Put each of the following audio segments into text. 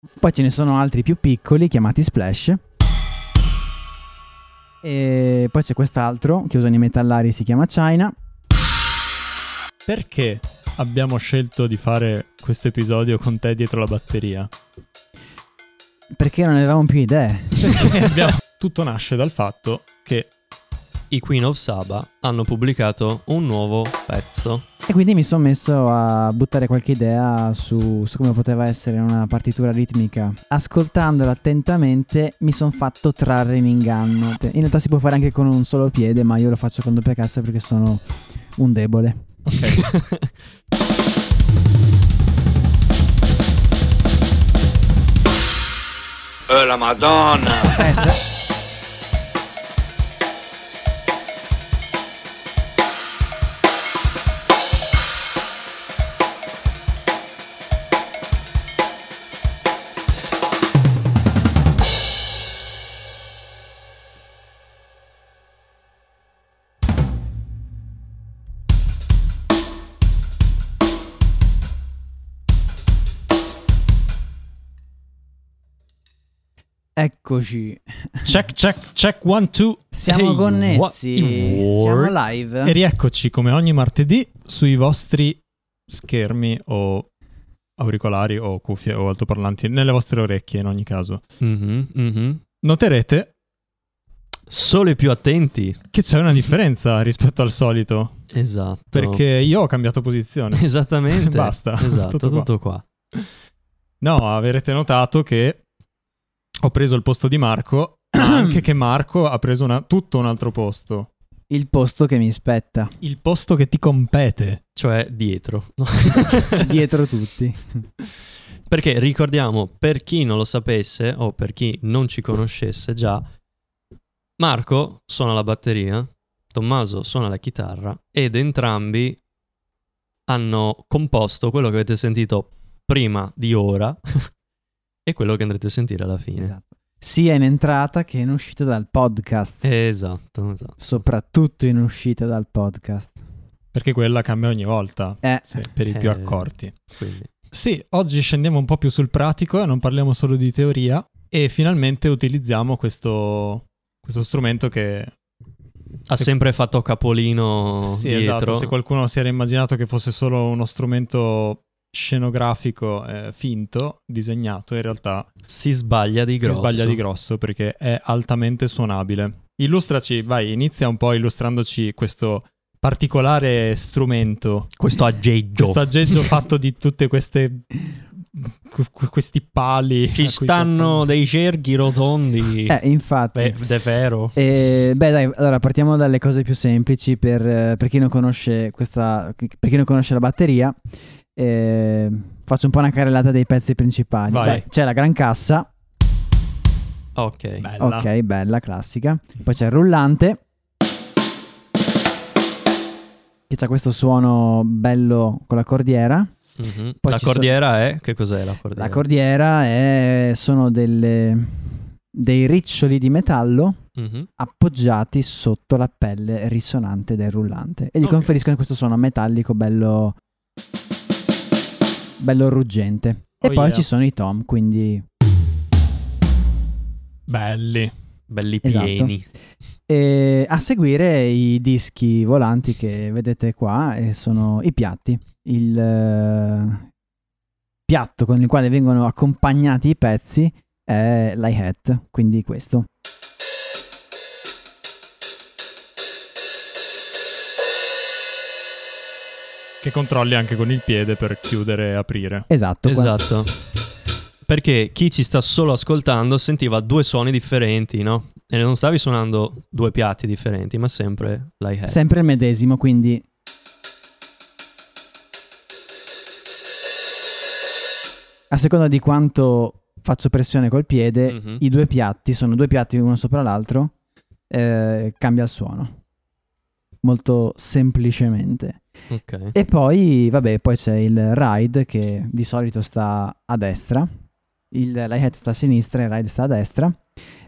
Poi ce ne sono altri più piccoli chiamati splash. E poi c'è quest'altro che usano i metallari, si chiama China. Perché abbiamo scelto di fare questo episodio con te dietro la batteria? Perché non avevamo più idee. Abbiamo... Tutto nasce dal fatto che I Queen of Saba hanno pubblicato un nuovo pezzo. E quindi mi sono messo a buttare qualche idea su, su come poteva essere una partitura ritmica. Ascoltandola attentamente mi sono fatto trarre in inganno. In realtà si può fare anche con un solo piede, ma io lo faccio con doppia cassa perché sono un debole. Ok. Oh la madonna! Eh, Eccoci. check, check, check, one, two. Siamo Ehi, connessi. Siamo live. E rieccoci come ogni martedì sui vostri schermi o auricolari o cuffie o altoparlanti, nelle vostre orecchie in ogni caso. Mhm, mhm. Noterete Solo i più attenti. che c'è una differenza rispetto al solito, Esatto. perché io ho cambiato posizione. Esattamente. Basta, Esatto, tutto tutto, qua. qua. No, avrete notato che ho preso il posto di Marco, ma anche che Marco ha preso una- tutto un altro posto. Il posto che mi spetta. Il posto che ti compete. Cioè dietro. Dietro tutti. Perché ricordiamo, per chi non lo sapesse o per chi non ci conoscesse già, Marco suona la batteria, Tommaso suona la chitarra ed entrambi hanno composto quello che avete sentito prima di ora e quello che andrete a sentire alla fine. Esatto. Sia in entrata che in uscita dal podcast. Esatto, esatto. Soprattutto in uscita dal podcast. Perché quella cambia ogni volta. Eh, Sì, per i più Eh. accorti. Quindi, Sì, oggi scendiamo un po' più sul pratico e non parliamo solo di teoria e finalmente utilizziamo questo, questo strumento che... ha Se- sempre fatto capolino sì, dietro. esatto, se qualcuno si era immaginato che fosse solo uno strumento scenografico eh, finto, disegnato, in realtà Si sbaglia di si grosso. sbaglia di grosso perché è altamente suonabile. Illustraci, vai, inizia un po' illustrandoci questo particolare strumento, Questo aggeggio. questo aggeggio fatto di tutte queste... que- questi pali. Ci stanno dei cerchi rotondi. eh, infatti. Beh, de vero. Eh, beh, dai, allora partiamo dalle cose più semplici per, eh, per chi non conosce questa, per chi non conosce la batteria. Eh, faccio un po' una carrellata dei pezzi principali. Vai. Beh, c'è la gran cassa, Ok. Bella. ok, bella, classica. Poi c'è il rullante, che ha questo suono bello con la cordiera. Mhm. Poi La ci sono- cordiera è? Che cos'è la cordiera? La cordiera è, sono delle, dei riccioli di metallo Mhm. appoggiati sotto la pelle risonante del rullante e gli Ok. conferiscono questo suono metallico bello bello ruggente e Oh poi yeah. ci sono i tom quindi Belli. Belli Esatto. pieni. e a seguire i dischi volanti che vedete qua e sono i piatti il eh, piatto con il quale vengono accompagnati i pezzi è l'hi-hat quindi questo Che controlli anche con il piede per chiudere e aprire. esatto Esatto. Perché chi ci sta solo ascoltando sentiva due suoni differenti, no? E non stavi suonando due piatti differenti, ma sempre l'hi-hat. sempre il medesimo quindi a seconda di quanto faccio pressione col piede Mhm. i due piatti sono due piatti uno sopra l'altro eh, cambia il suono molto semplicemente. Ok. e poi vabbè poi c'è il ride che di solito sta a destra. Il hi-hat sta a sinistra il ride sta a destra.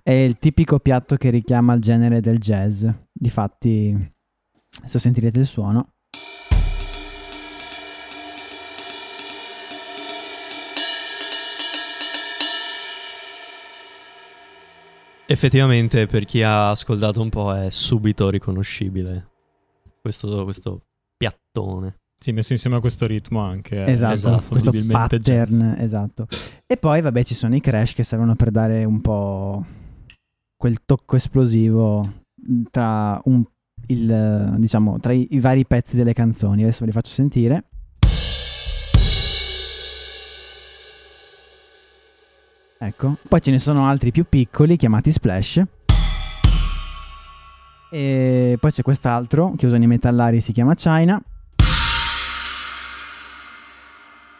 È il tipico piatto che richiama il genere del jazz. Difatti se sentirete il suono. Effettivamente, per chi ha ascoltato un po', è subito riconoscibile questo, questo piattone. Sì, messo insieme a questo ritmo anche. è Esatto, esatto, questo pattern, jazz. esatto. E poi vabbè ci sono i crash che servono per dare un po' quel tocco esplosivo tra, un- il, diciamo, tra i, i vari pezzi delle canzoni. Adesso ve li faccio sentire. Ecco, poi ce ne sono altri più piccoli chiamati splash. E poi c'è quest'altro che usano i metallari, si chiama China.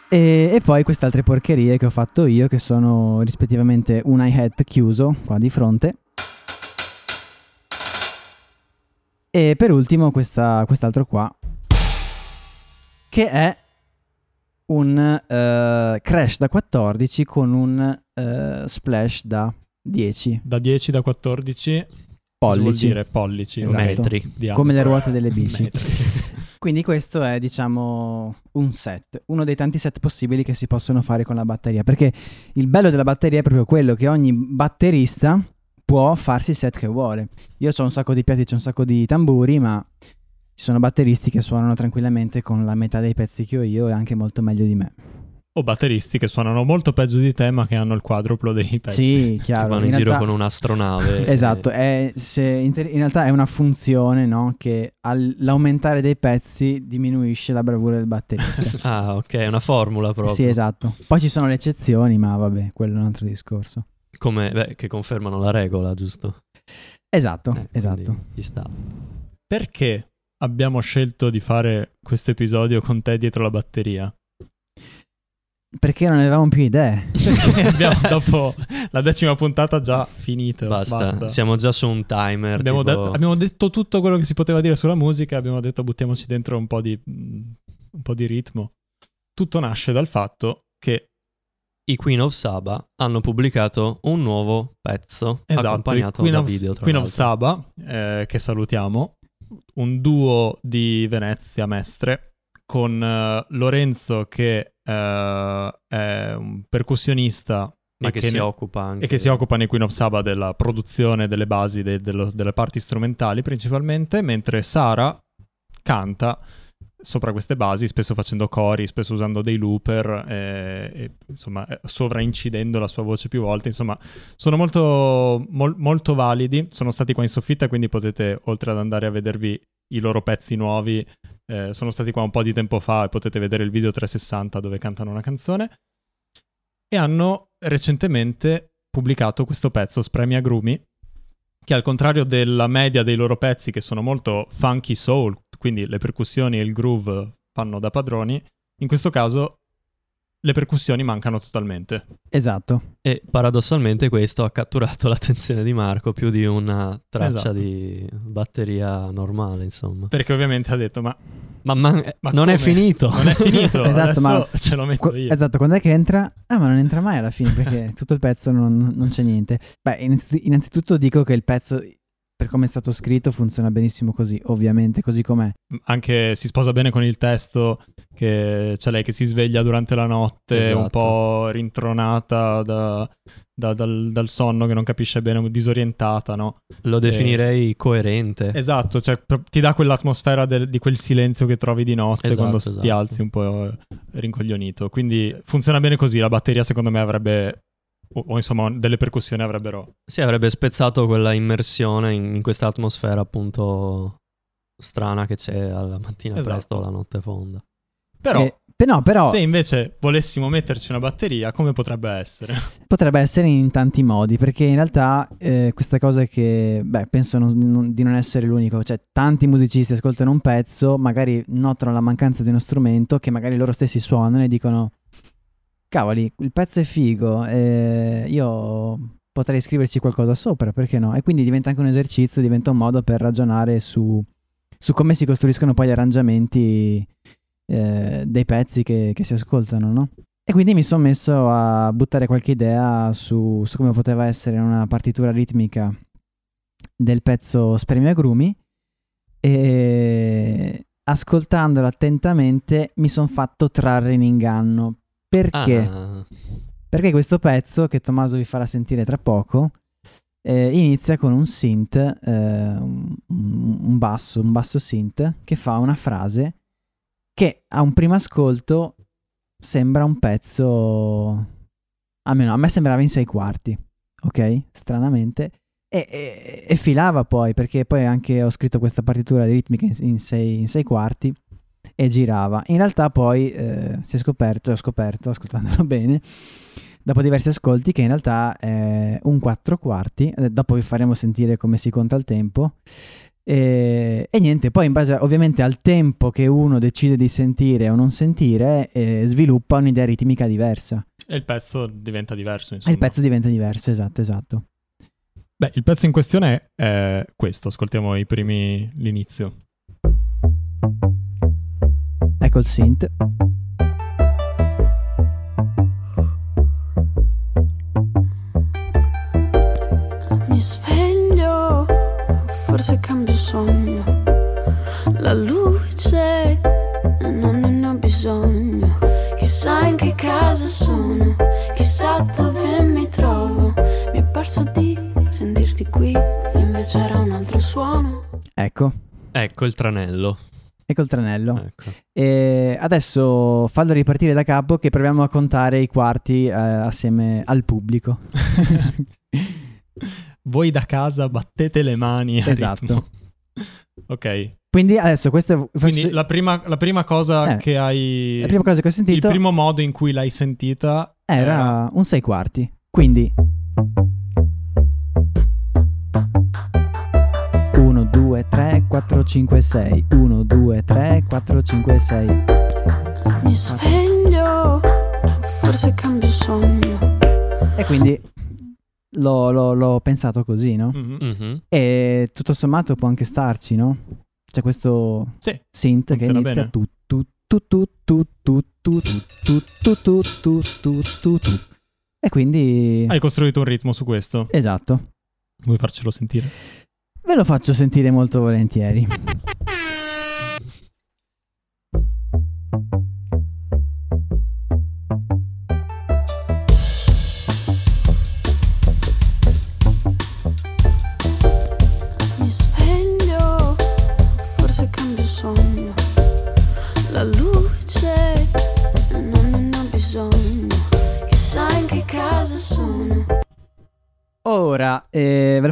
E, e poi queste altre porcherie che ho fatto io, che sono rispettivamente un hi-hat chiuso qua di fronte. E per ultimo questa- quest'altro qua, che è un eh, crash da 14 con un eh, splash da 10 Da 10 da 14 cosa vuol pollici, dire pollici, Esatto. Metri. Come le ruote delle bici. Quindi questo è, diciamo, un set, uno dei tanti set possibili che si possono fare con la batteria, perché il bello della batteria è proprio quello che ogni batterista può farsi il set che vuole. Io ho un sacco di piatti, c'ho un sacco di tamburi, ma ci sono batteristi che suonano tranquillamente con la metà dei pezzi che ho io e anche molto meglio di me. O batteristi che suonano molto peggio di te ma che hanno il quadruplo dei pezzi. Sì, Che chiaro. vanno in, in giro realtà- con un'astronave. Esatto, è- se in, te- in realtà è una funzione no? che all'aumentare dei pezzi diminuisce la bravura del batterista. Ah, ok, è una formula proprio. Sì, esatto. Poi ci sono le eccezioni, ma vabbè, quello è un altro discorso. Come, beh, che confermano la regola, giusto? Esatto, Eh, esatto. Ci sta. Perché abbiamo scelto di fare questo episodio con te dietro la batteria? Perché non avevamo più idee. Perché abbiamo dopo la decima puntata già finito. Basta. Basta. siamo già su un timer. Abbiamo, tipo- de- abbiamo detto tutto quello che si poteva dire sulla musica, abbiamo detto buttiamoci dentro un po' di, mm, un po' di ritmo. Tutto nasce dal fatto che I Queen of Saba hanno pubblicato un nuovo pezzo Esatto, accompagnato Queen da of, video. Tra Queen of l'altro. Saba, eh, che salutiamo, un duo di Venezia Mestre con eh, Lorenzo che è un percussionista ma e che, che si ne- occupa anche e che si occupa nei Queen of Saba della produzione delle basi de- dello- delle parti strumentali principalmente, mentre Sara canta sopra queste basi, spesso facendo cori, spesso usando dei looper, eh, e, insomma, eh, sovraincidendo la sua voce più volte. Insomma, sono molto, mol- molto validi. Sono stati qua in soffitta, quindi potete, oltre ad andare a vedervi i loro pezzi nuovi, eh, sono stati qua un po' di tempo fa e potete vedere il video 360 dove cantano una canzone. E hanno recentemente pubblicato questo pezzo, Spremi Agrumi, che al contrario della media dei loro pezzi, che sono molto funky soul, quindi le percussioni e il groove fanno da padroni, in questo caso le percussioni mancano totalmente. Esatto. E paradossalmente questo ha catturato l'attenzione di Marco più di una traccia Esatto. di batteria normale, insomma. Perché ovviamente ha detto, ma, Ma, ma- eh, ma non è come? finito. Non è finito, Esatto, adesso ma- ce lo metto io. esatto, quando è che entra? Ah, ma non entra mai alla fine perché tutto il pezzo non, non c'è niente. Beh, innanzit- innanzitutto dico che il pezzo, per come è stato scritto, funziona benissimo così, ovviamente, così com'è. Anche si sposa bene con il testo, che c'è lei che si sveglia durante la notte, Esatto. un po' rintronata da- da- dal, dal sonno, che non capisce bene, disorientata, no? Lo definirei coerente. Esatto, cioè ti dà quell'atmosfera del- di quel silenzio che trovi di notte Esatto, quando s- ti esatto. alzi un po' rincoglionito. Quindi funziona bene così, la batteria secondo me avrebbe, o, o insomma delle percussioni avrebbero... Si avrebbe spezzato quella immersione in, in questa atmosfera appunto strana che c'è alla mattina Esatto. presto o la notte fonda. Però, Eh, pe- no, però se invece volessimo metterci una batteria, come potrebbe essere? potrebbe essere in tanti modi, perché in realtà eh, questa cosa è che, beh, penso non- non- di non essere l'unico, cioè tanti musicisti ascoltano un pezzo, magari notano la mancanza di uno strumento che magari loro stessi suonano e dicono, cavoli, il pezzo è figo, eh, io potrei scriverci qualcosa sopra, perché no? E quindi diventa anche un esercizio, diventa un modo per ragionare su, su come si costruiscono poi gli arrangiamenti eh, dei pezzi che, che si ascoltano, no? E quindi mi sono messo a buttare qualche idea su, su come poteva essere una partitura ritmica del pezzo Spremi Agrumi e ascoltandolo attentamente mi sono fatto trarre in inganno. Perché? Ah, Perché questo pezzo, che Tommaso vi farà sentire tra poco, eh, inizia con un synth, eh, un, un basso, un basso synth che fa una frase che a un primo ascolto sembra un pezzo, almeno a me sembrava in sei quarti, ok? Stranamente. E, e- e filava poi, perché poi anche ho scritto questa partitura di ritmica in, in sei, in sei quarti e girava. In realtà poi eh, si è scoperto, ho scoperto, ascoltandolo bene, dopo diversi ascolti, che in realtà è un quattro quarti. Eh, Dopo vi faremo sentire come si conta il tempo. E, e niente, poi in base ovviamente al tempo che uno decide di sentire o non sentire, eh, sviluppa un'idea ritmica diversa. E il pezzo diventa diverso, E insomma. il pezzo diventa diverso, esatto, esatto. Beh, il pezzo in questione è questo, ascoltiamo i primi, l'inizio. Ecco il synth. Mi sveglio, forse cambio sogno. La luce, non ne ho bisogno. Chissà in che casa sono, chissà dove mi trovo. Mi è parso di sentirti qui, e invece era un altro suono. Ecco, Ecco il tranello. Ecco il tranello. Ecco. E adesso fallo ripartire da capo che proviamo a contare i quarti eh, assieme al pubblico. Voi da casa battete le mani Esatto. Ok, Quindi adesso questa è quindi forse la prima, la prima cosa Eh, che hai... la prima cosa che ho il sentito primo modo in cui l'hai sentita era un 6 quarti. Quindi 1, 2, 3, 4, 5, 6. 1, 2, 3, 4, 5, 6. Mi sveglio, forse cambio sogno. E quindi l'ho, l'ho- l'ho pensato così, no? Mhm. Mhm. E tutto sommato può anche starci, no? C'è questo Sì, synth che inizia bene. tu tu tu tu tu tu tu tu tu tu tu tu tu tu tu e quindi hai costruito un ritmo su questo. esatto Vuoi farcelo sentire? Ve lo faccio sentire molto volentieri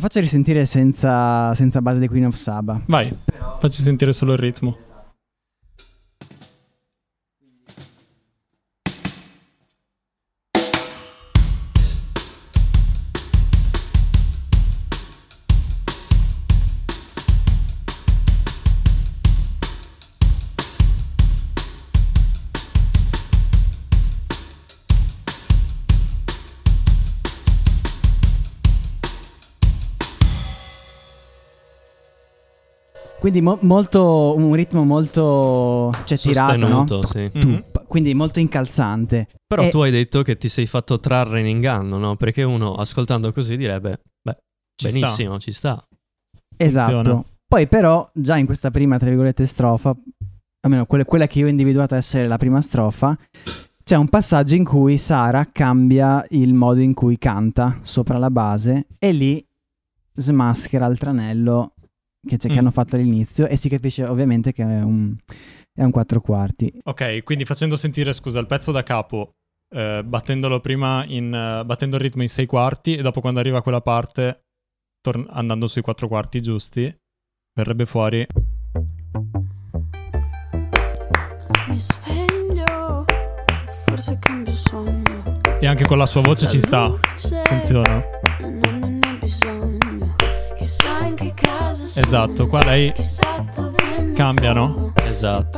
faccio risentire senza, senza base di Queen of Saba Vai, facci sentire solo il ritmo. Quindi mo- molto un ritmo molto cioè tirato no? Sì. Mhm. Tup, quindi molto incalzante Però E- tu hai detto che ti sei fatto trarre in inganno, no? Perché uno ascoltando così direbbe, beh, Ci sta. benissimo, ci sta. Esatto. Funziona. Poi però già in questa prima, tra virgolette, strofa, almeno quella, quella che io ho individuato essere la prima strofa, c'è un passaggio in cui Sara cambia il modo in cui canta sopra la base e lì smaschera il tranello che, c'è- che Mm. hanno fatto all'inizio e si capisce ovviamente che è un, è un quattro quarti. Ok, quindi facendo sentire, scusa, il pezzo da capo, eh, battendolo prima in... eh, battendo il ritmo in sei quarti e dopo quando arriva quella parte, tor- andando sui quattro quarti giusti, verrebbe fuori... Mi sveglio, forse cambio sogno. E anche con la sua voce La ci sta. luce, Funziona. Esatto, qua lei Chissà dove mi cambia, no? trovo. Esatto.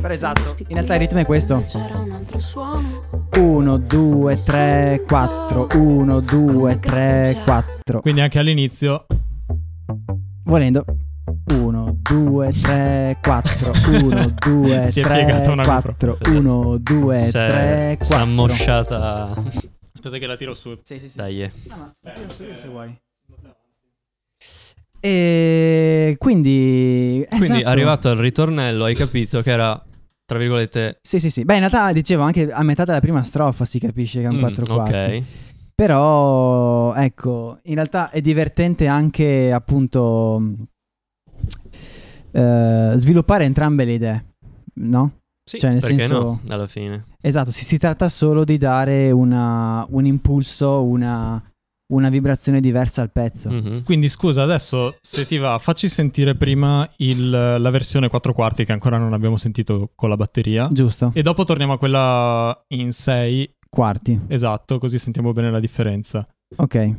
Però esatto, in realtà il ritmo è questo. invece era un altro suono. 1, 2, 3, 4, 1, 2, 3, 4. Quindi anche all'inizio... Volendo. 1, 2, 3, 4. 1, 2, Si è 3, piegata una 4. GoPro. 1, 2, Si è- 3, si è 4. ammosciata. Aspetta che la tiro su. Sì, sì, sì. Dai, eh. No, no, tiro su io se vuoi. E quindi. Quindi esatto. arrivato al ritornello hai capito che era, tra virgolette, Sì, sì, sì. Beh, in realtà dicevo anche a metà della prima strofa si capisce che è un mm, 4 quarti. ok. Però ecco, in realtà è divertente anche appunto eh, sviluppare entrambe le idee, no? Sì, Cioè, nel perché senso- no, alla fine. Esatto, si, si tratta solo di dare una- un impulso, una, una vibrazione diversa al pezzo. Mhm. Quindi scusa, adesso se ti va, facci sentire prima il- la versione 4 quarti che ancora non abbiamo sentito con la batteria. Giusto? E dopo torniamo a quella in 6, Quarti. esatto, così sentiamo bene la differenza. Ok.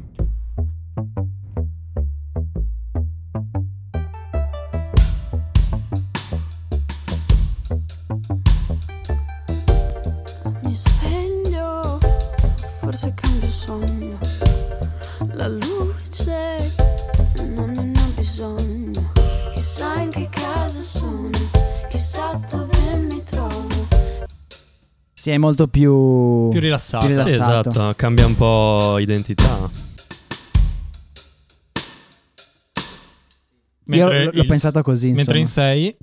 Sì, è molto più... Più rilassato. Più Sì, rilassato. esatto, cambia un po' identità. Io Mentre l- l'ho il- pensato così, Mentre in insomma. 6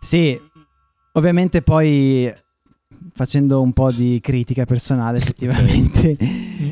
Sì, ovviamente poi facendo un po' di critica personale effettivamente,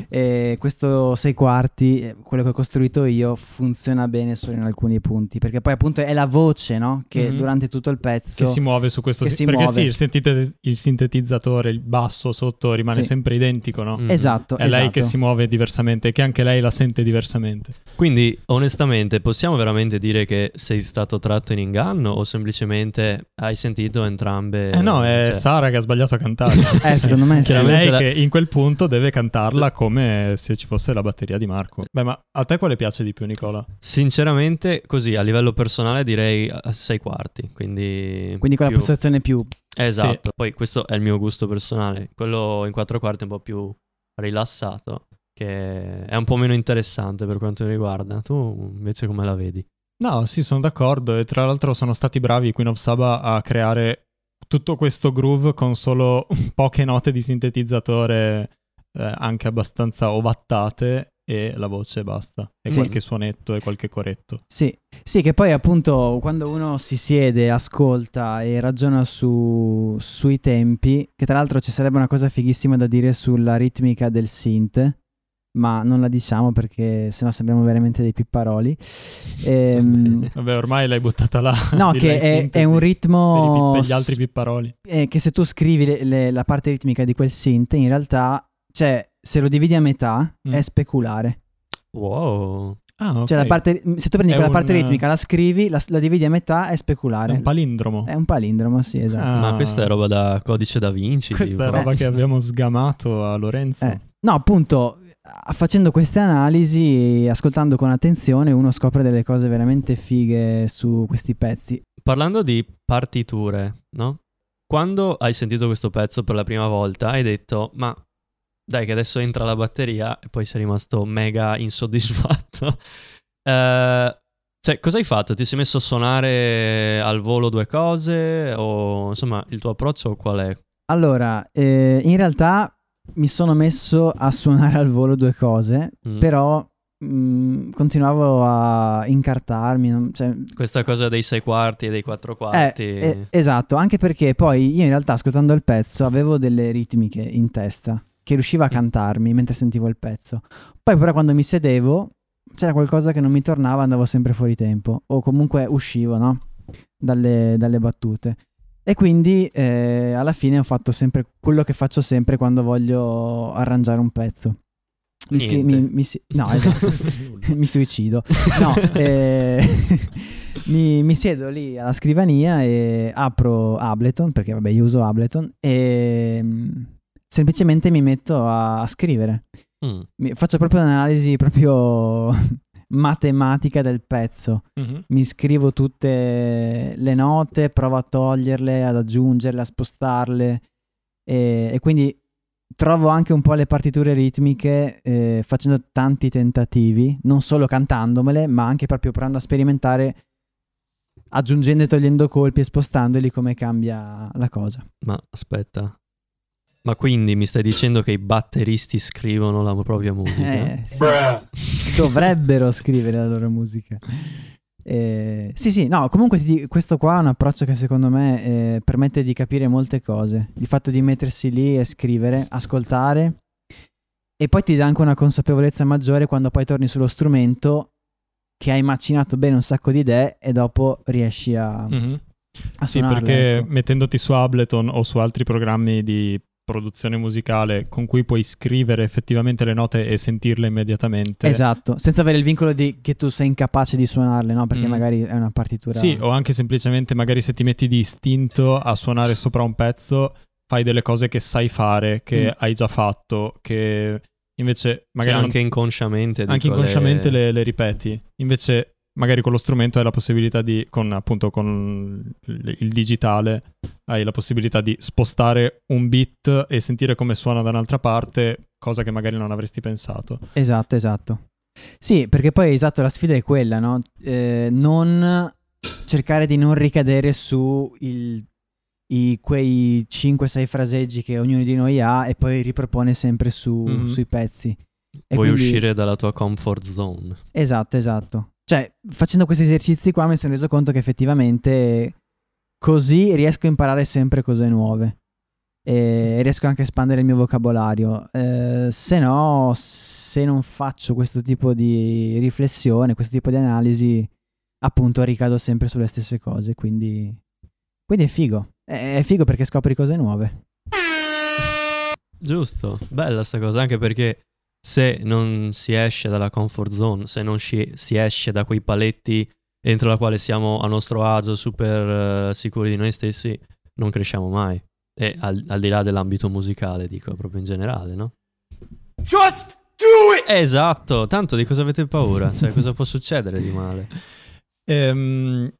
eh, questo 6 quarti, quello che ho costruito io, funziona bene solo in alcuni punti, perché poi appunto è la voce, no? Che Mhm. durante tutto il pezzo... che si muove su questo che si- perché muove. sì, il, sentite- il sintetizzatore, il basso sotto rimane Sì. sempre identico, no? Mm. Esatto, È lei che esatto. si muove diversamente, che anche lei la sente diversamente. Quindi, onestamente, possiamo veramente dire che sei stato tratto in inganno o semplicemente hai sentito entrambe? Eh no, è cioè- Sara che ha sbagliato a cantare. Eh, secondo me sì. È Chiaramente lei la- che in quel punto deve cantarla come se ci fosse la batteria di Marco. Beh, ma a te quale piace di più, Nicola? Sinceramente, così a livello personale direi a sei quarti. Quindi, Quindi con la più- postazione più... Esatto, poi questo è il mio gusto personale. Quello in quattro quarti è un po' più rilassato, che è un po' meno interessante per quanto mi riguarda. Tu invece come la vedi? No, sì, sono d'accordo. E tra l'altro sono stati bravi Queen of Saba a creare tutto questo groove con solo poche note di sintetizzatore eh, anche abbastanza ovattate e la voce basta. E Sì. qualche suonetto e qualche coretto. Sì, sì, che poi appunto quando uno si siede, ascolta e ragiona su- sui tempi, che tra l'altro ci sarebbe una cosa fighissima da dire sulla ritmica del synth, ma non la diciamo perché sennò sembriamo veramente dei pipparoli. Ehm, Vabbè, ormai l'hai buttata là. no, che è, è un per, i ritmo per gli altri pipparoli. eh, che se tu scrivi le- le- la parte ritmica di quel synth, in realtà, cioè, se lo dividi a metà, Mm. è speculare. Wow. Ah, ok. Cioè, la parte, se tu prendi È quella parte un- ritmica, la scrivi, la, la dividi a metà, è È speculare. un palindromo. È un palindromo, sì, esatto. Ah, Ma questa è roba da codice da Vinci. Questa è tipo. roba che abbiamo sgamato a Lorenzo. Eh, No, appunto, facendo queste analisi, ascoltando con attenzione, uno scopre delle cose veramente fighe su questi pezzi. Parlando di partiture, no? Quando hai sentito questo pezzo per la prima volta hai detto, ma dai che adesso entra la batteria e poi sei rimasto mega insoddisfatto. Eh, cioè, cosa hai fatto? Ti sei messo a suonare al volo due cose? O insomma, il tuo approccio qual è? Allora, eh, in realtà mi sono messo a suonare al volo due cose, Mm. però mh, continuavo a incartarmi. non- cioè, Questa cosa dei sei quarti e dei quattro eh, quarti. eh, esatto, anche perché poi io in realtà ascoltando il pezzo avevo delle ritmiche in testa che riusciva a cantarmi mentre sentivo il pezzo. Poi però quando mi sedevo c'era qualcosa che non mi tornava, andavo sempre fuori tempo o comunque uscivo, no? Dalle, dalle battute. E quindi eh, alla fine ho fatto sempre quello che faccio sempre quando voglio arrangiare un pezzo. Mi, scri- mi- mi si- no, esatto. mi suicido. No, eh, mi, mi siedo lì alla scrivania e apro Ableton, perché vabbè io uso Ableton, e semplicemente mi metto a, a scrivere. Mm. Mi- faccio proprio un'analisi proprio matematica del pezzo. Mhm. Mi scrivo tutte le note, provo a toglierle, ad aggiungerle, a spostarle e, e quindi trovo anche un po' le partiture ritmiche eh, facendo tanti tentativi, non solo cantandomele, ma anche proprio provando a sperimentare aggiungendo e togliendo colpi e spostandoli come cambia la cosa. Ma aspetta. Ma quindi mi stai dicendo che i batteristi scrivono la propria musica? Eh, sì. Dovrebbero scrivere la loro musica. Eh, sì, sì, no, comunque ti di- questo qua è un approccio che secondo me eh, permette di capire molte cose. Il fatto di mettersi lì e scrivere, ascoltare e poi ti dà anche una consapevolezza maggiore quando poi torni sullo strumento che hai macinato bene un sacco di idee e dopo riesci a, Mhm. a Sì, perché ecco. mettendoti su Ableton o su altri programmi di produzione musicale con cui puoi scrivere effettivamente le note e sentirle immediatamente. Esatto, senza avere il vincolo di che tu sei incapace di suonarle, no? Perché Mm. magari è una partitura. Sì, o anche semplicemente magari se ti metti di istinto a suonare sopra un pezzo, fai delle cose che sai fare, che Mm. hai già fatto, che invece magari Sì, non- anche inconsciamente. anche inconsciamente le- le... le ripeti. Invece magari con lo strumento hai la possibilità di, con appunto con il digitale, hai la possibilità di spostare un beat e sentire come suona da un'altra parte, cosa che magari non avresti pensato. Esatto, esatto. Sì, perché poi esatto, la sfida è quella, no? Eh, non cercare di non ricadere su il- i- quei 5-6 fraseggi che ognuno di noi ha e poi ripropone sempre su- Mhm. sui pezzi. E Puoi quindi- uscire dalla tua comfort zone. Esatto, esatto. Cioè, facendo questi esercizi qua mi sono reso conto che effettivamente così riesco a imparare sempre cose nuove. E riesco anche a espandere il mio vocabolario. Eh, se no, se non faccio questo tipo di riflessione, questo tipo di analisi, appunto ricado sempre sulle stesse cose. Quindi, quindi è figo. È, figo perché scopri cose nuove. Giusto, bella sta cosa, anche perché se non si esce dalla comfort zone, se non sci- si esce da quei paletti entro la quale siamo a nostro agio, super eh, sicuri di noi stessi, non cresciamo mai. E al, al di là dell'ambito musicale, dico proprio in generale, no? Just do it! Esatto, tanto di cosa avete paura? Cioè, cosa può succedere di male? Ehm,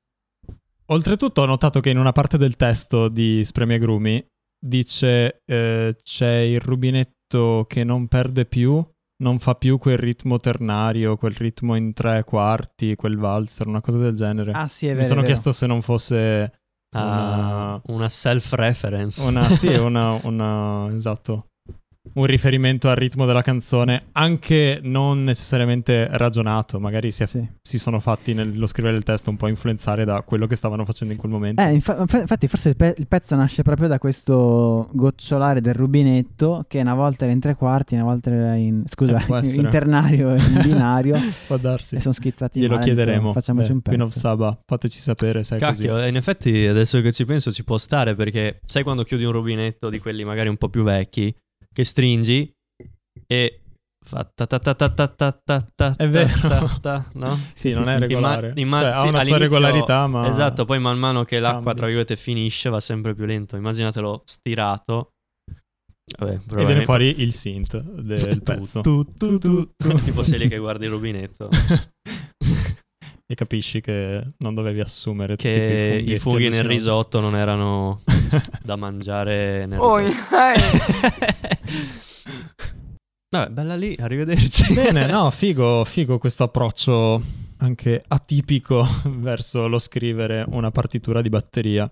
oltretutto ho notato che in una parte del testo di Spremi Agrumi dice eh, c'è il rubinetto che non perde più, non fa più quel ritmo ternario, quel ritmo in tre quarti, quel valzer, una cosa del genere. Ah, sì, è vero. Mi sono vero. chiesto se non fosse Ah, una self-reference. una, sì, una, una- esatto, un riferimento al ritmo della canzone, anche non necessariamente ragionato, magari si, è- Sì. si sono fatti nello scrivere il testo un po' influenzare da quello che stavano facendo in quel momento. Eh, infa- infa- infatti, forse il, pe- il pezzo nasce proprio da questo gocciolare del rubinetto che una volta era in tre quarti, una volta era in scusa, Eh, in ternario e in binario Può darsi. e sono schizzati Glielo male, chiederemo. Facciamoci Beh, un Queen of pezzo. Saba, fateci sapere se è Cacchio, così. in effetti adesso che ci penso ci può stare perché sai quando chiudi un rubinetto di quelli magari un po' più vecchi che stringi e fa ta ta ta ta ta ta ta ta È vero. ta ta, no? Sì, non sì, è sì. regolare. Imma- Cioè, sì, ha una sua regolarità, ma... Esatto, poi man mano che l'acqua Cambia. tra virgolette finisce va sempre più lento. Immaginatelo stirato. Vabbè, E viene fuori il synth del pezzo. Tu, tu, tu, tu. tipo sei lì che guardi il rubinetto. e capisci che non dovevi assumere che i funghi nel risotto non erano da mangiare nel Oh, risotto. Vabbè, bella lì, arrivederci. Bene, no, figo, figo questo approccio anche atipico verso lo scrivere una partitura di batteria.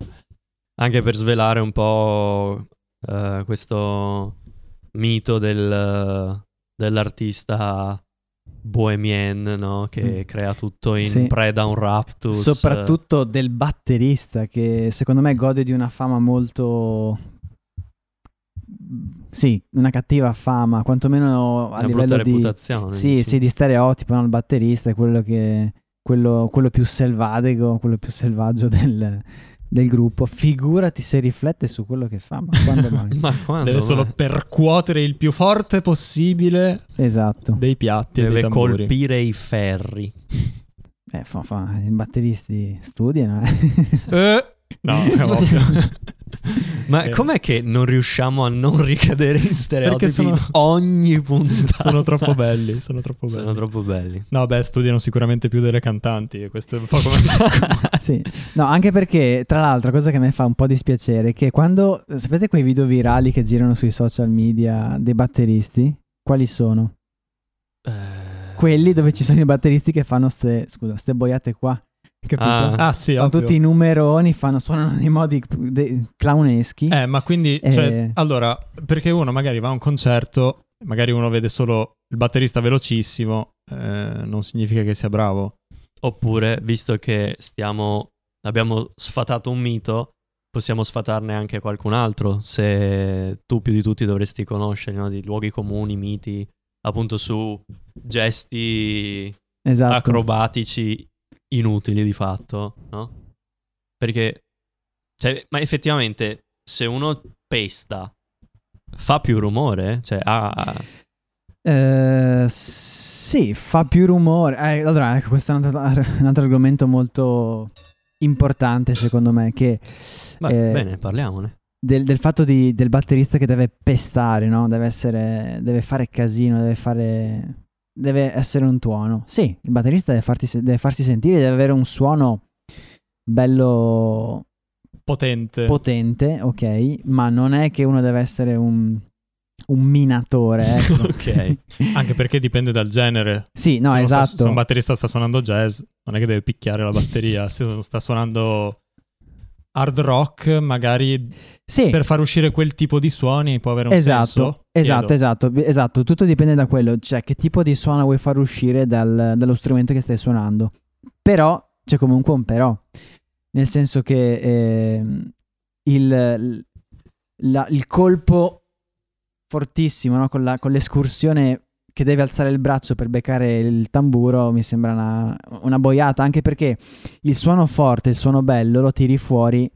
Anche per svelare un po' eh, questo mito del, dell'artista bohemien, no? Che Mm. crea tutto in Sì. preda a un raptus. Soprattutto del batterista che secondo me gode di una fama molto... Sì, una cattiva fama, quantomeno a una livello brutta di... reputazione. Sì, dici? sì, di stereotipo, no? il batterista è quello che... Quello, quello più selvatico, quello più selvaggio del, del gruppo. Figurati se riflette su quello che fa, ma quando mai? Ma quando? Deve solo mai? percuotere il più forte possibile esatto. dei piatti e Deve dei tamburi. colpire i ferri. Eh, fa, fa, i batteristi studiano, eh. Eh, no, è ovvio. Ma Eh, com'è che non riusciamo a non ricadere in stereotipi sono- ogni puntata? sono troppo belli, sono troppo belli. Sono troppo belli. No, beh, studiano sicuramente più delle cantanti e questo è un po' come... sì, no, anche perché, tra l'altro, cosa che mi fa un po' dispiacere è che quando, sapete quei video virali che girano sui social media dei batteristi? Quali sono? Eh, Quelli dove ci sono i batteristi che fanno ste, scusa, ste boiate qua. Capito? Ah. Ah, sì, ovvio. tutti i numeroni, fanno, suonano nei modi de- clowneschi. Eh, ma quindi, Eh. cioè, allora, perché uno magari va a un concerto, magari uno vede solo il batterista velocissimo, eh, non significa che sia bravo. Oppure, visto che stiamo, abbiamo sfatato un mito, possiamo sfatarne anche qualcun altro. Se tu più di tutti dovresti conoscere no, di luoghi comuni, miti, appunto su gesti esatto. acrobatici inutili di fatto, no? Perché, cioè, ma effettivamente, se uno pesta, fa più rumore? Cioè, ha... Eh, sì, fa più rumore. Eh, allora, ecco, questo è un altro, un altro argomento molto importante secondo me, che Beh, Eh, bene, parliamone. del, del fatto di- del batterista che deve pestare, no? Deve essere, deve fare casino, deve fare, deve essere un tuono. Sì, il batterista deve, farti deve farsi sentire, deve avere un suono bello Potente. potente, ok, ma non è che uno deve essere un, un minatore, ecco. Ok. Anche perché dipende dal genere. Sì, no, se, uno sta- esatto. se un batterista sta suonando jazz, non è che deve picchiare la batteria. se sta suonando hard rock, magari sì, per far uscire quel tipo di suoni può avere un esatto, senso. esatto, esatto, esatto, tutto dipende da quello, cioè che tipo di suono vuoi far uscire dal- dallo strumento che stai suonando. Però c'è comunque un però, nel senso che ehm, il, la- il colpo fortissimo, no? con, la- con l'escursione che deve alzare il braccio per beccare il tamburo mi sembra una, una boiata, anche perché il suono forte, il suono bello lo tiri fuori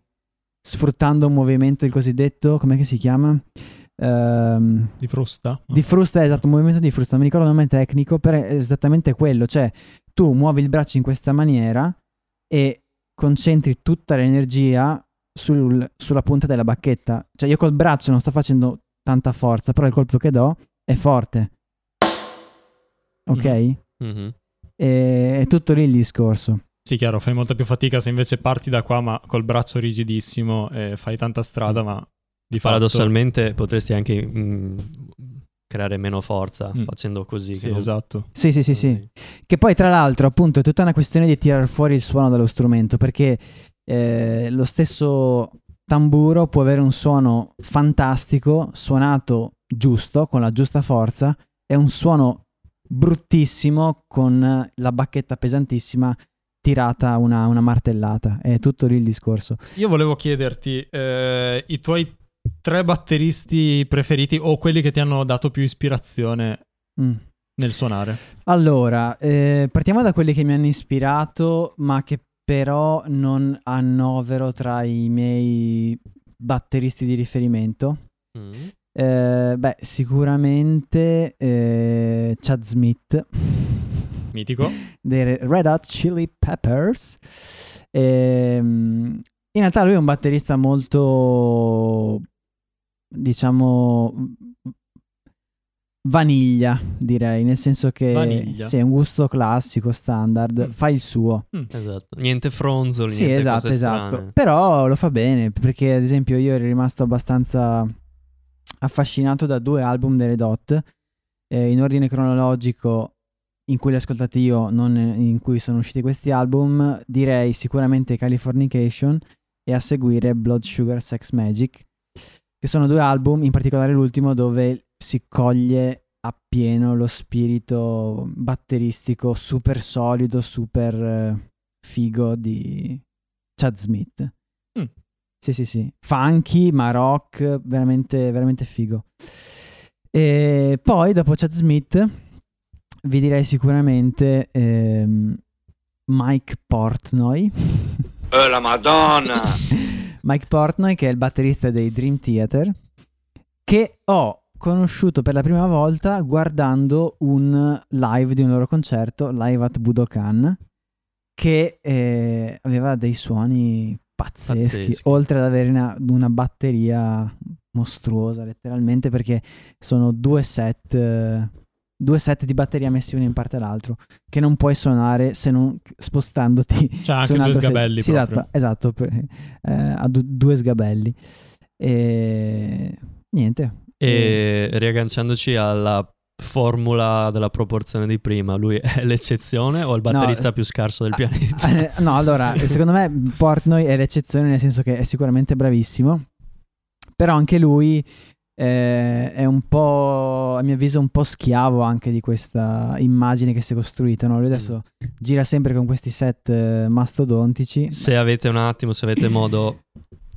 sfruttando un movimento, il cosiddetto, com'è che si chiama? Ehm, Di frusta? di frusta, esatto, un movimento di frusta, non mi ricordo il nome tecnico, però è esattamente quello, cioè tu muovi il braccio in questa maniera e concentri tutta l'energia sul- sulla punta della bacchetta, cioè io col braccio non sto facendo tanta forza, però il colpo che do è forte, ok? Mhm. E è tutto lì il discorso. Sì, chiaro, fai molta più fatica se invece parti da qua ma col braccio rigidissimo e fai tanta strada, ma di fatto... Paradossalmente potresti anche mm, creare meno forza Mm. facendo così. Sì, che non- esatto. Sì, sì, sì, sì. Che poi, tra l'altro, appunto, è tutta una questione di tirar fuori il suono dallo strumento, perché eh, lo stesso tamburo può avere un suono fantastico, suonato giusto, con la giusta forza, e un suono bruttissimo con la bacchetta pesantissima tirata una, una martellata. È tutto lì il discorso. Io volevo chiederti eh, i tuoi tre batteristi preferiti o quelli che ti hanno dato più ispirazione Mm. nel suonare. Allora, eh, partiamo da quelli che mi hanno ispirato, ma che però non annovero tra i miei batteristi di riferimento. Mm. Eh, beh, sicuramente eh, Chad Smith Mitico. dei Re- Red Hot Chili Peppers. Ehm, in realtà lui è un batterista molto, diciamo, vaniglia, direi, nel senso che Vaniglia. sì, è un gusto classico, standard, Mm. fa il suo. Esatto. Niente fronzoli, Sì, niente esatto, cose esatto. strane. Però lo fa bene, perché ad esempio io ero rimasto abbastanza affascinato da due album delle Dot, eh, in ordine cronologico in cui li ho ascoltati io, non in cui sono usciti questi album, direi sicuramente Californication e a seguire Blood Sugar Sex Magic, che sono due album, in particolare l'ultimo, dove si coglie appieno lo spirito batteristico super solido, super eh, figo di Chad Smith. Mm. Sì, sì, sì. Funky, ma rock, veramente, veramente figo. E poi, dopo Chad Smith, vi direi sicuramente ehm, Mike Portnoy. Oh la madonna! Mike Portnoy, che è il batterista dei Dream Theater, che ho conosciuto per la prima volta guardando un live di un loro concerto, live at Budokan, che eh, aveva dei suoni pazzeschi, Pazzeschi. oltre ad avere una, una batteria mostruosa, letteralmente, perché sono due set, eh, due set di batteria messi uno in parte all'altro, che non puoi suonare se non spostandoti C'ha anche due sgabelli Sì, esatto, esatto, per- eh, ha du- due sgabelli. E niente. E riagganciandoci alla formula della proporzione di prima, lui è l'eccezione o il batterista s- più scarso del Ah, pianeta? eh, no, allora, secondo me Portnoy è l'eccezione nel senso che è sicuramente bravissimo, però anche lui eh, è un po', a mio avviso, un po' schiavo anche di questa immagine che si è costruita. no? Lui adesso gira sempre con questi set eh, mastodontici. Se avete un attimo, se avete modo,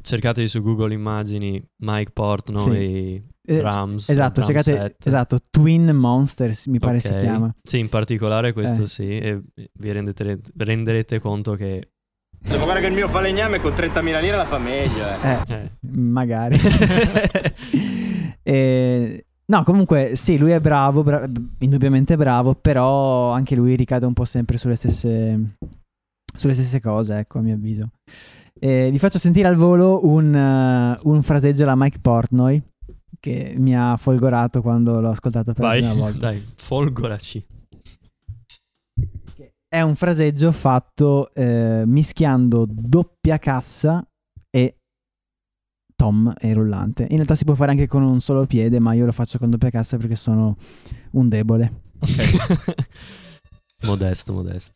cercatevi su Google Immagini Mike Portnoy Eh, drums. Esatto, drum cercate, esatto, Twin Monsters mi pare si Ok. chiama. Sì, in particolare questo Eh. sì, e vi rendete- renderete conto che... Devo guardare che il mio falegname con 30.000 lire la fa meglio, eh. Eh, eh, magari. Eh, no, comunque sì, lui è bravo, bra- indubbiamente bravo, però anche lui ricade un po' sempre sulle stesse, sulle stesse cose, ecco, a mio avviso. Eh, vi faccio sentire al volo un, eh, un fraseggio alla Mike Portnoy che mi ha folgorato quando l'ho ascoltato per Vai. la prima volta. Dai, folgoraci. È un fraseggio fatto eh, mischiando doppia cassa e tom e rullante. In realtà si può fare anche con un solo piede, ma io lo faccio con doppia cassa perché sono un debole. modesto, modesto.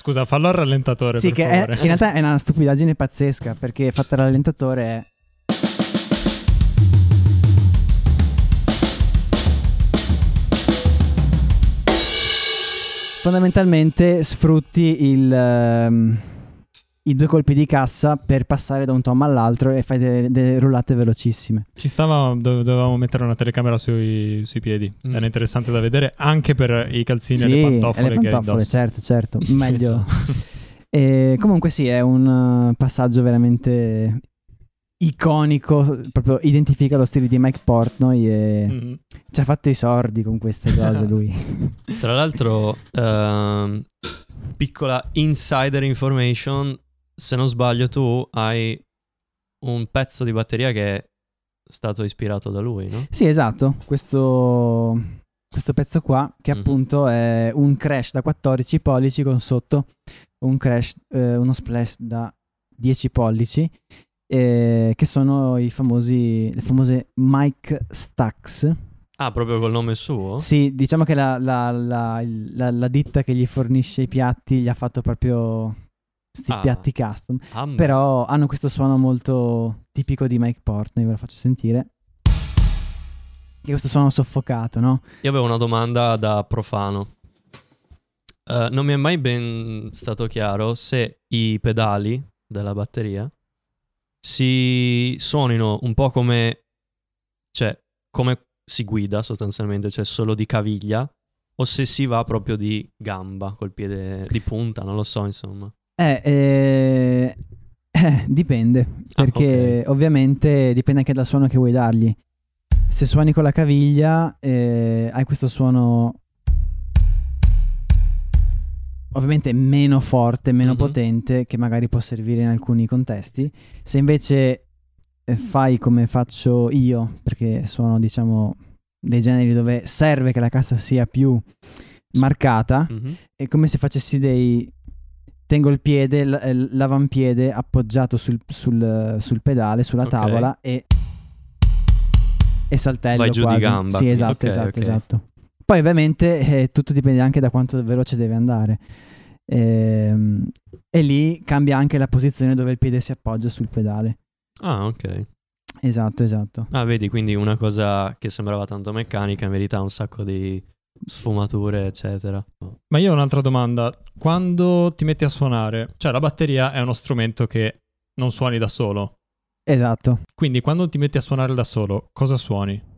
Scusa, fallo al rallentatore. Sì, che è- in realtà è una stupidaggine pazzesca perché fatta rallentatore è... Fondamentalmente sfrutti il, ehm, i due colpi di cassa per passare da un tom all'altro e fai delle, delle rullate velocissime. Ci stava, dove- dovevamo mettere una telecamera sui, sui piedi. Mm. Era interessante da vedere anche per i calzini e le sì, pantofole, e le che hai pantofole, certo, certo, meglio. Esatto. E comunque sì, è un uh, passaggio veramente iconico, proprio identifica lo stile di Mike Portnoy e Mhm. ci ha fatto i sordi con queste cose lui. Tra l'altro, ehm, piccola insider information, se non sbaglio tu hai un pezzo di batteria che è stato ispirato da lui, no? sì, esatto, questo, questo pezzo qua che Mhm. appunto è un crash da 14 pollici con sotto un crash, eh, uno splash da 10 pollici. eh, che sono i famosi le famose Mike Stacks Ah, proprio col nome suo? Sì, diciamo che la, la- la- la ditta che gli fornisce i piatti gli ha fatto proprio sti Ah. piatti custom. Ma- Però hanno questo suono molto tipico di Mike Portnoy, ve lo faccio sentire. E questo suono soffocato, no? Io avevo una domanda da profano. Eh, non mi è mai ben stato chiaro se i pedali della batteria si suonino un po' come, cioè, come si guida sostanzialmente, cioè solo di caviglia, o se si va proprio di gamba, col piede di punta, non lo so, insomma. Eh, eh, eh, dipende, Ah, perché ovviamente dipende anche dal suono che vuoi dargli. Se suoni con la caviglia, eh, hai questo suono ovviamente meno forte, meno Mhm. potente, che magari può servire in alcuni contesti. Se invece eh, fai come faccio io, perché sono diciamo dei generi dove serve che la cassa sia più marcata, Mhm. è come se facessi dei tengo il piede l- eh, l'avampiede appoggiato sul, sul- sul pedale sulla Ok. tavola e e saltello Vai giù di quasi. gamba, sì esatto Ok, esatto ok. esatto poi ovviamente eh, tutto dipende anche da quanto veloce deve andare Ehm, e lì cambia anche la posizione dove il piede si appoggia sul pedale Ah, ok. esatto esatto Ah, vedi, quindi una cosa che sembrava tanto meccanica, in verità ha un sacco di sfumature, eccetera. Ma io ho un'altra domanda. Quando ti metti a suonare, cioè la batteria è uno strumento che non suoni da solo. esatto Quindi quando ti metti a suonare da solo, cosa suoni?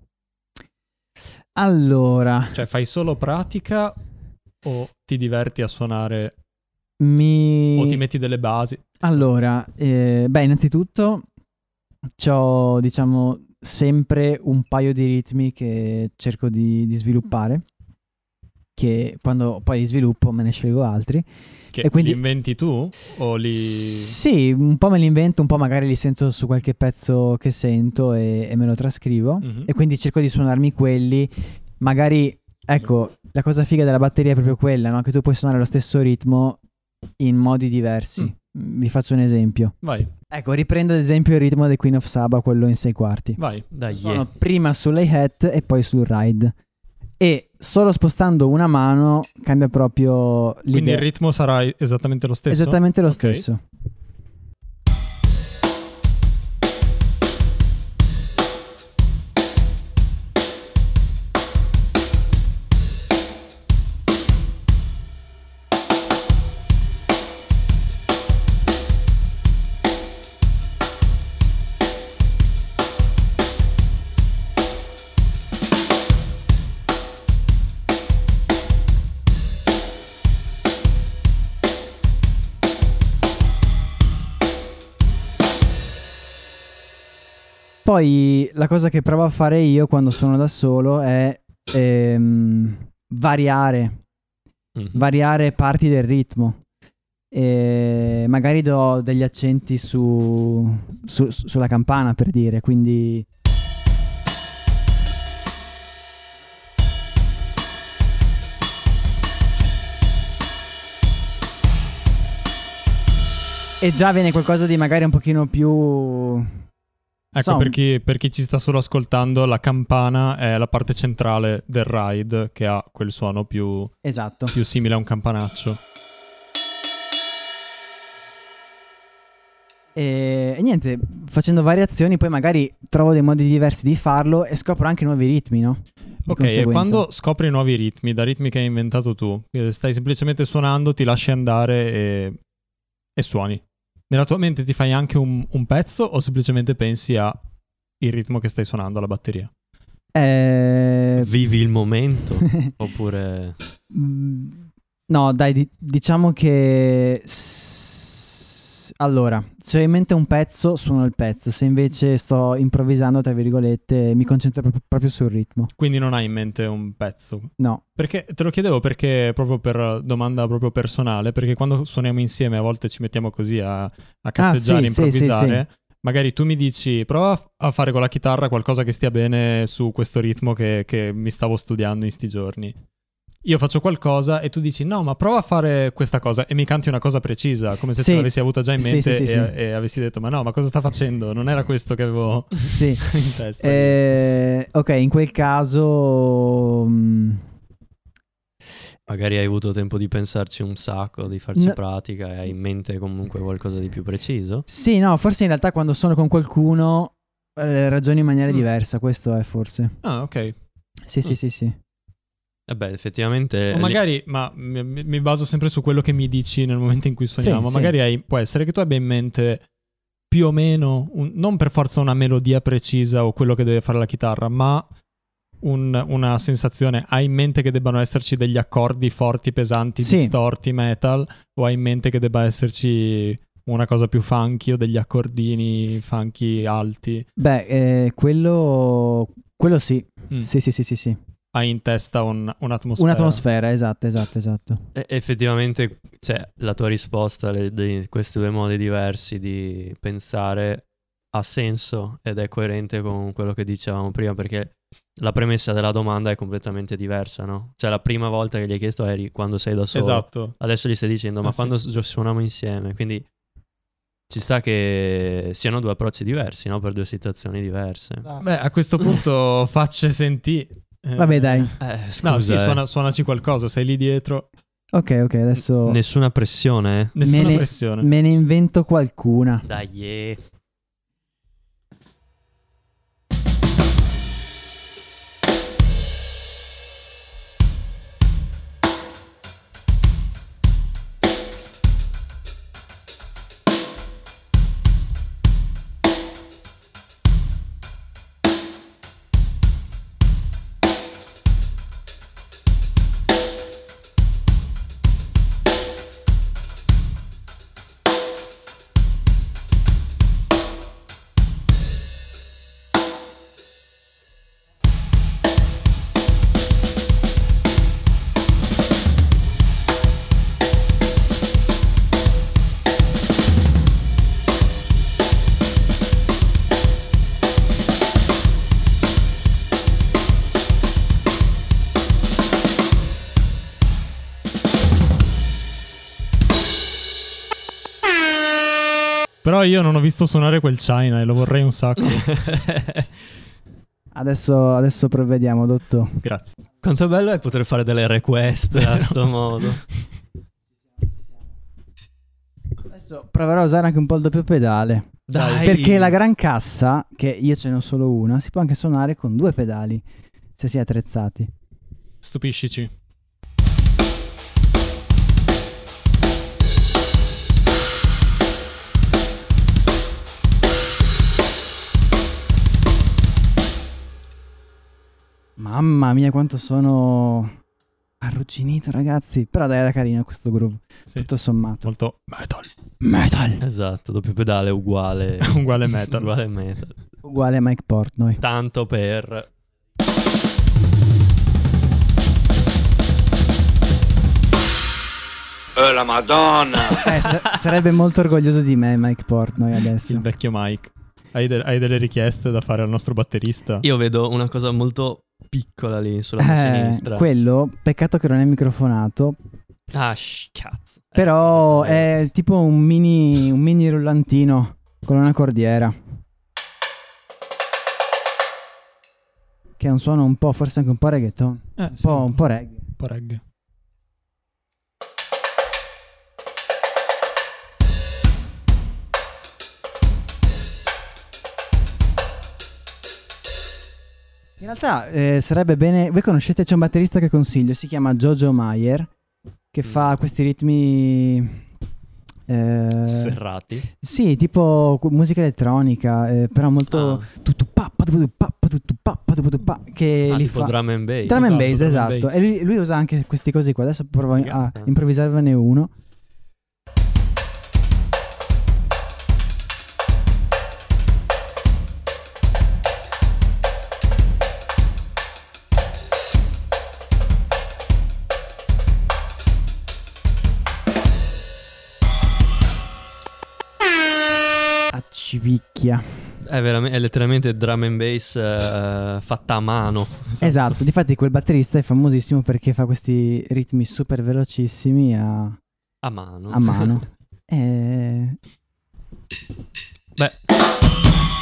allora Cioè fai solo pratica o ti diverti a suonare mi o ti metti delle basi? Allora, eh, beh, innanzitutto ho, diciamo, sempre un paio di ritmi che cerco di, di sviluppare, che quando poi li sviluppo me ne scelgo altri. Che E quindi- li inventi tu o li... Sì, un po' me li invento, un po' magari li sento su qualche pezzo che sento e, e me lo trascrivo. Mhm. E quindi cerco di suonarmi quelli, magari, ecco, la cosa figa della batteria è proprio quella, no? Che tu puoi suonare lo stesso ritmo in modi diversi. Mm. Vi faccio un esempio. Vai, Ecco, riprendo ad esempio il ritmo del Queen of Saba, quello in sei quarti. vai. Dai, Sono yeah. prima sull'hi-hat e poi sul ride. E solo spostando una mano cambia proprio Quindi l'idea. il ritmo sarà esattamente lo stesso? Esattamente lo Ok. stesso. Poi la cosa che provo a fare io quando sono da solo è ehm, variare, Mhm. variare parti del ritmo. E magari do degli accenti su- su- sulla campana per dire, quindi e già viene qualcosa di magari un pochino più Ecco, per chi, per chi ci sta solo ascoltando, la campana è la parte centrale del ride che ha quel suono più, esatto. più simile a un campanaccio. E, e niente, facendo variazioni poi magari trovo dei modi diversi di farlo e scopro anche nuovi ritmi, no? Di Ok, e quando scopri nuovi ritmi, da ritmi che hai inventato tu, eh, stai semplicemente suonando, ti lasci andare e, e suoni. Nella tua mente ti fai anche un, un pezzo o semplicemente pensi a il ritmo che stai suonando alla batteria? Eh, Vivi il momento oppure mm, no, dai, di- diciamo che s- allora, se ho in mente un pezzo, suono il pezzo, se invece sto improvvisando, tra virgolette, mi concentro proprio, proprio sul ritmo. Quindi non hai in mente un pezzo. No, Perché te lo chiedevo perché proprio per domanda proprio personale, perché quando suoniamo insieme a volte ci mettiamo così a, a cazzeggiare, Ah, sì, sì, sì, improvvisare. Magari tu mi dici prova a fare con la chitarra qualcosa che stia bene su questo ritmo che, che mi stavo studiando in sti giorni. Io faccio qualcosa e tu dici no, ma prova a fare questa cosa e mi canti una cosa precisa, come se Sì. ce l'avessi avuta già in Sì, mente sì, sì, e, sì. e avessi detto ma no, ma cosa sta facendo? Non era questo che avevo sì. in testa. Eh, ok, in quel caso... mm, magari hai avuto tempo di pensarci un sacco, di farci No. pratica e hai in mente comunque qualcosa di più preciso? Sì, no, forse in realtà quando sono con qualcuno eh, ragiono in maniera Mm. diversa, questo è forse. Ah, ok. Sì, sì, Mm. sì, sì. E beh, effettivamente O magari, ma mi, mi- baso sempre su quello che mi dici nel momento in cui suoniamo. sì. magari hai- può essere che tu abbia in mente più o meno, un- non per forza una melodia precisa o quello che deve fare la chitarra, ma un- una sensazione. Hai in mente che debbano esserci degli accordi forti, pesanti, Sì. distorti, metal, o hai in mente che debba esserci una cosa più funky o degli accordini funky alti? Beh, eh, quello... Quello sì. Mm. Sì, sì, sì, sì, sì. Hai in testa un- un'atmosfera. Un'atmosfera, esatto, esatto, esatto. E- effettivamente, cioè, la tua risposta di questi due modi diversi di pensare ha senso ed è coerente con quello che dicevamo prima, perché la premessa della domanda è completamente diversa, no? Cioè, la prima volta che gli hai chiesto eri quando sei da solo. Esatto. Adesso gli stai dicendo, ma sì. quando s- suoniamo insieme? Quindi ci sta che siano due approcci diversi, no? Per due situazioni diverse. Beh, a questo punto facce sentì. Eh, Vabbè, dai. Eh, scusa, No, sì, eh. suona- suonaci qualcosa, sei lì dietro. Ok, ok, adesso Nessuna pressione, eh? Nessuna Me ne- pressione. me ne invento qualcuna. Dai, yeah. Però io non ho visto suonare quel China e lo vorrei un sacco. Adesso, adesso provvediamo, dottor. Grazie. Quanto bello è poter fare delle request a sto modo. Adesso proverò a usare anche un po' il doppio pedale. Dai. Perché la gran cassa, che io ce ne ho solo una, si può anche suonare con due pedali, se si è attrezzati. Stupiscici. Mamma mia, quanto sono arrugginito, ragazzi. Però dai, era carino questo groove, Sì. tutto sommato. Molto metal. Metal. Esatto, doppio pedale uguale. Uguale metal. uguale metal. Uguale Mike Portnoy. Tanto per... Oh la madonna! Eh, sa- sarebbe molto orgoglioso di me Mike Portnoy adesso. Il vecchio Mike. Hai, de- hai delle richieste da fare al nostro batterista? Io vedo una cosa molto piccola lì sulla Eh, sinistra. quello, peccato che non è microfonato, Ah, sh- cazzo. Eh, però vabbè. è tipo un mini, un mini rullantino con una cordiera. Che è un suono un po', forse anche un po' reggaeton, Eh, un po', un po' reggae. un po' reggae. In realtà eh, sarebbe bene. Voi conoscete, c'è un batterista che consiglio, si chiama Jojo Mayer, che fa questi ritmi. eh, Serrati. sì, tipo musica elettronica, eh, però molto. Ah. che Ah, li fa. drum and bass. Drum and Esatto, bass, and esatto. bass. E lui, lui usa anche questi cosi qua. Adesso provo a improvvisarvene uno. Accipicchia. È, veramente, è letteralmente drum and bass eh, fatta a mano. Esatto, difatti quel batterista è famosissimo perché fa questi ritmi super velocissimi a, A mano. a mano. e... Beh,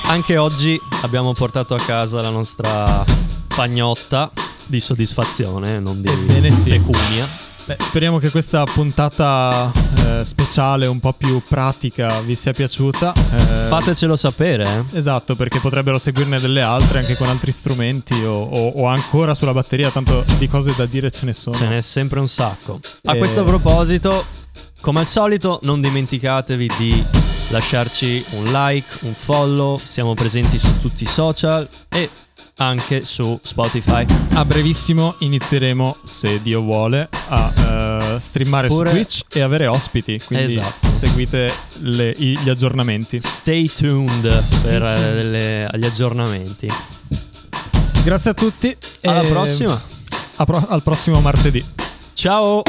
anche oggi abbiamo portato a casa la nostra pagnotta di soddisfazione, non di Ebbene sì. pecunia. Beh, speriamo che questa puntata eh, speciale, un po' più pratica, vi sia piaciuta. Eh, Fatecelo sapere, eh. Esatto, perché potrebbero seguirne delle altre anche con altri strumenti o, o- o ancora sulla batteria, tanto di cose da dire ce ne sono. Ce n'è sempre un sacco. A Eh. questo proposito, come al solito, non dimenticatevi di lasciarci un like, un follow. Siamo presenti su tutti i social e anche su Spotify. A brevissimo inizieremo, se Dio vuole, a eh, streamare Pure- su Twitch e avere ospiti. Quindi Esatto. seguite le- i- gli aggiornamenti. Stay tuned per eh, delle- gli aggiornamenti. Grazie a tutti. Alla prossima. pro- al prossimo martedì. Ciao!